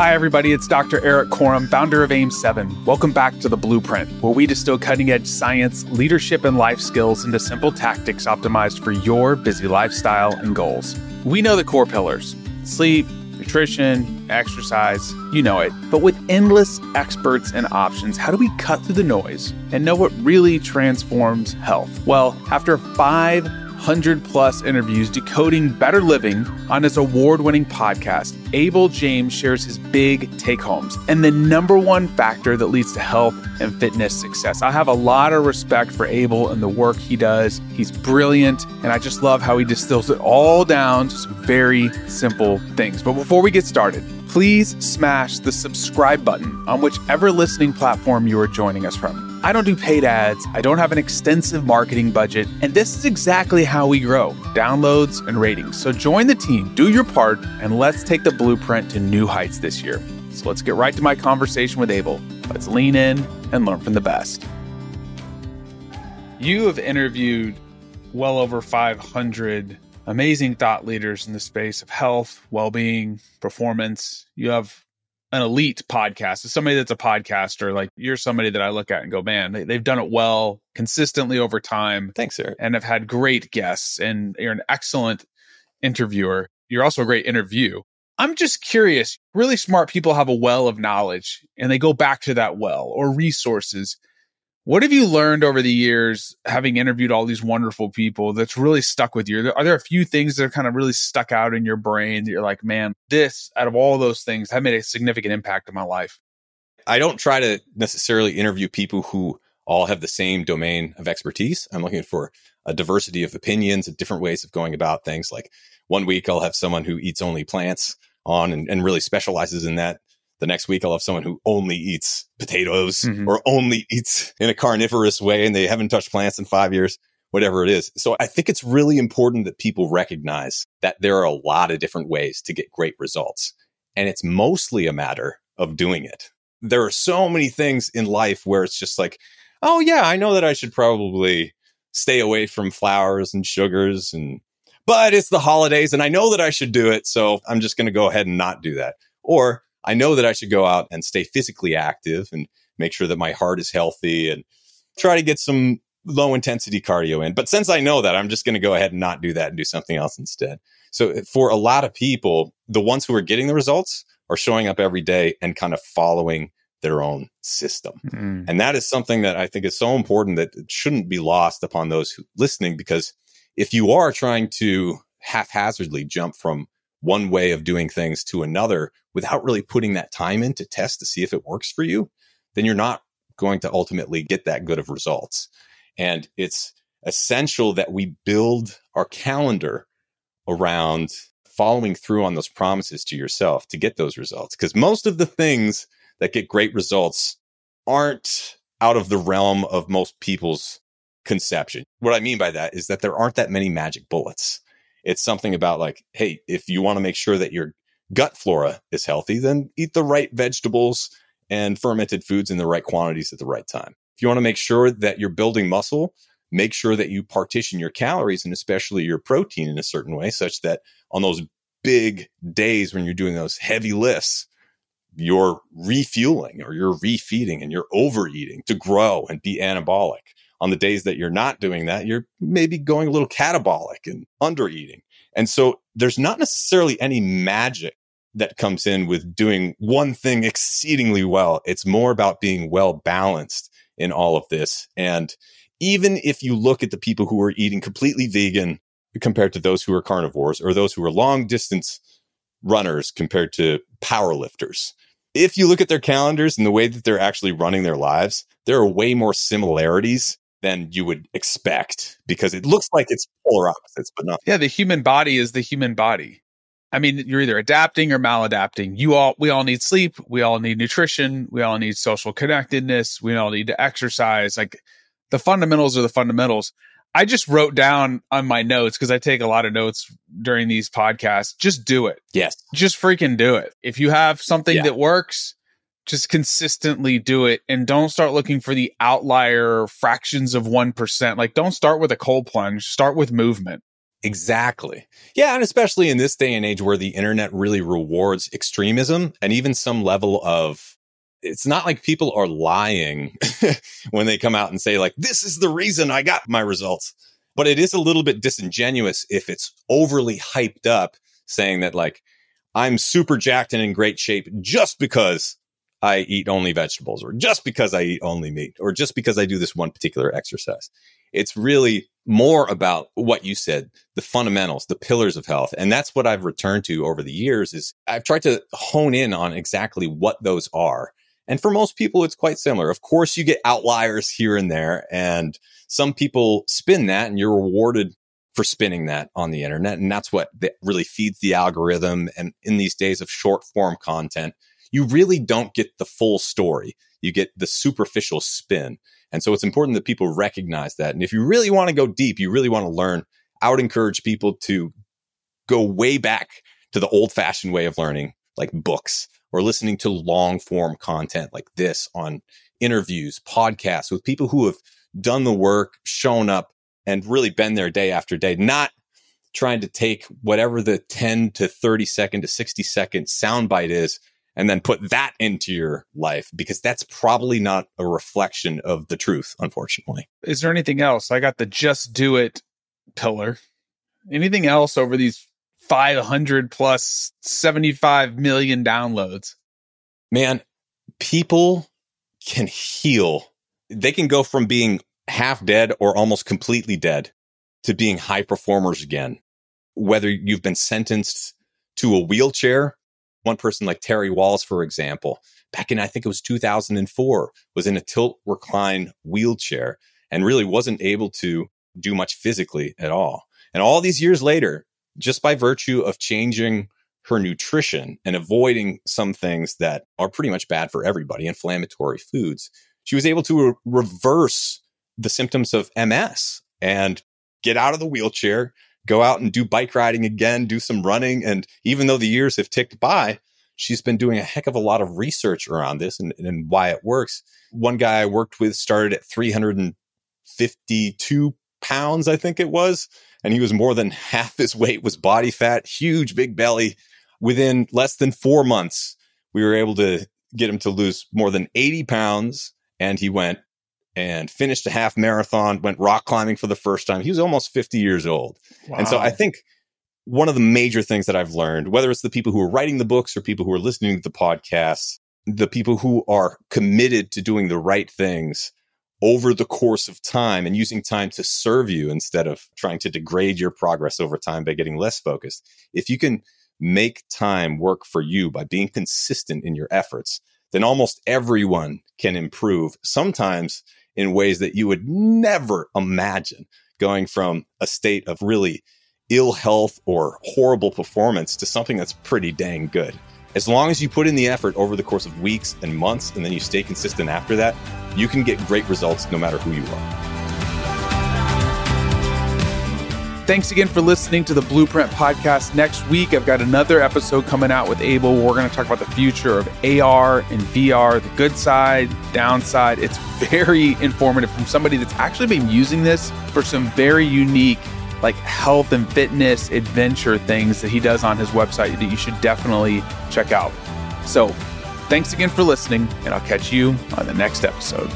Hi, everybody. It's Dr. Erik Korem, founder of AIM7. Welcome back to The Blueprint, where we distill cutting edge science, leadership, and life skills into simple tactics optimized for your busy lifestyle and goals. We know the core pillars sleep, nutrition, exercise, you know it. But with endless experts and options, how do we cut through the noise and know what really transforms health? Well, after five 100 plus interviews decoding better living on his award winning podcast, Abel James shares his big take homes and the number one factor that leads to health and fitness success. I have a lot of respect for Abel and the work he does. He's brilliant, and I just love how he distills it all down to some very simple things. But before we get started, please smash the subscribe button on whichever listening platform you are joining us from. I don't do paid ads, I don't have an extensive marketing budget, and this is exactly how we grow downloads and ratings. So join the team, do your part, and let's take the blueprint to new heights this year. So let's get right to my conversation with Abel. Let's lean in and learn from the best. You have interviewed well over 500 amazing thought leaders in the space of health, well being, performance. You have an elite podcast. As somebody that's a podcaster, like you're somebody that I look at and go, man, they, have done it well consistently over time. Thanks, sir. And have had great guests, and you're an excellent interviewer. You're also a great interview. I'm just curious. Really smart people have a well of knowledge and they go back to that well or resources. What have you learned over the years, having interviewed all these wonderful people, that's really stuck with you? Are there a few things that are kind of really stuck out in your brain that you're like, man, this out of all those things have made a significant impact in my life? I don't try to necessarily interview people who all have the same domain of expertise. I'm looking for a diversity of opinions and different ways of going about things. Like one week, I'll have someone who eats only plants on and, and really specializes in that. The next week, I'll have someone who only eats potatoes mm-hmm. or only eats in a carnivorous way and they haven't touched plants in five years, whatever it is. So I think it's really important that people recognize that there are a lot of different ways to get great results. And it's mostly a matter of doing it. There are so many things in life where it's just like, oh, yeah, I know that I should probably stay away from flours and sugars and but it's the holidays and I know that I should do it. So I'm just going to go ahead and not do that. Or I know that I should go out and stay physically active and make sure that my heart is healthy and try to get some low intensity cardio in. But since I know that, I'm just going to go ahead and not do that and do something else instead. So uh, for a lot of people, the ones who are getting the results are showing up every day and kind of following their own system. Mm. And that is something that I think is so important that it shouldn't be lost upon those who listening because if you are trying to haphazardly jump from one way of doing things to another without really putting that time in to test to see if it works for you, then you're not going to ultimately get that good of results. And it's essential that we build our calendar around following through on those promises to yourself to get those results. Because most of the things that get great results aren't out of the realm of most people's conception. What I mean by that is that there aren't that many magic bullets. It's something about like, hey, if you want to make sure that your gut flora is healthy, then eat the right vegetables and fermented foods in the right quantities at the right time. If you want to make sure that you're building muscle, make sure that you partition your calories and especially your protein in a certain way, such that on those big days when you're doing those heavy lifts, you're refueling or you're refeeding and you're overeating to grow and be anabolic on the days that you're not doing that, you're maybe going a little catabolic and under eating. And so there's not necessarily any magic that comes in with doing one thing exceedingly well. It's more about being well balanced in all of this. And even if you look at the people who are eating completely vegan compared to those who are carnivores or those who are long distance runners compared to power lifters, if you look at their calendars and the way that they're actually running their lives, there are way more similarities than you would expect because it looks like it's polar opposites, but not. Yeah, the human body is the human body. I mean, you're either adapting or maladapting. You all, we all need sleep. We all need nutrition. We all need social connectedness. We all need to exercise. Like the fundamentals are the fundamentals. I just wrote down on my notes because I take a lot of notes during these podcasts. Just do it. Yes. Just freaking do it. If you have something yeah. that works, just consistently do it and don't start looking for the outlier fractions of 1%. Like don't start with a cold plunge, start with movement. Exactly. Yeah. And especially in this day and age where the internet really rewards extremism and even some level of it's not like people are lying when they come out and say like this is the reason I got my results. But it is a little bit disingenuous if it's overly hyped up saying that like I'm super jacked and in great shape just because I eat only vegetables or just because I eat only meat or just because I do this one particular exercise. It's really more about what you said, the fundamentals, the pillars of health. And that's what I've returned to over the years is I've tried to hone in on exactly what those are and for most people, it's quite similar. Of course, you get outliers here and there, and some people spin that, and you're rewarded for spinning that on the internet. And that's what really feeds the algorithm. And in these days of short form content, you really don't get the full story. You get the superficial spin. And so it's important that people recognize that. And if you really want to go deep, you really want to learn, I would encourage people to go way back to the old fashioned way of learning, like books or listening to long form content like this on interviews, podcasts with people who have done the work, shown up and really been there day after day, not trying to take whatever the 10 to 30 second to 60 second soundbite is and then put that into your life because that's probably not a reflection of the truth, unfortunately. Is there anything else? I got the just do it pillar. Anything else over these 500 plus 75 million downloads. Man, people can heal. They can go from being half dead or almost completely dead to being high performers again. Whether you've been sentenced to a wheelchair, one person like Terry Wahls, for example, back in, I think it was 2004, was in a tilt recline wheelchair and really wasn't able to do much physically at all. And all these years later, just by virtue of changing her nutrition and avoiding some things that are pretty much bad for everybody, inflammatory foods, she was able to re- reverse the symptoms of MS and get out of the wheelchair, go out and do bike riding again, do some running. And even though the years have ticked by, she's been doing a heck of a lot of research around this and, and why it works. One guy I worked with started at 352 pounds, I think it was and he was more than half his weight was body fat, huge big belly. Within less than four months, we were able to get him to lose more than 80 pounds. And he went and finished a half marathon, went rock climbing for the first time. He was almost 50 years old. Wow. And so I think one of the major things that I've learned, whether it's the people who are writing the books or people who are listening to the podcasts, the people who are committed to doing the right things over the course of time and using time to serve you instead of trying to degrade your progress over time by getting less focused. If you can make time work for you by being consistent in your efforts, then almost everyone can improve, sometimes in ways that you would never imagine going from a state of really ill health or horrible performance to something that's pretty dang good. As long as you put in the effort over the course of weeks and months, and then you stay consistent after that, you can get great results no matter who you are. Thanks again for listening to the Blueprint Podcast. Next week, I've got another episode coming out with Abel. We're going to talk about the future of AR and VR, the good side, downside. It's very informative from somebody that's actually been using this for some very unique like health and fitness adventure things that he does on his website that you should definitely check out. So, thanks again for listening, and I'll catch you on the next episode.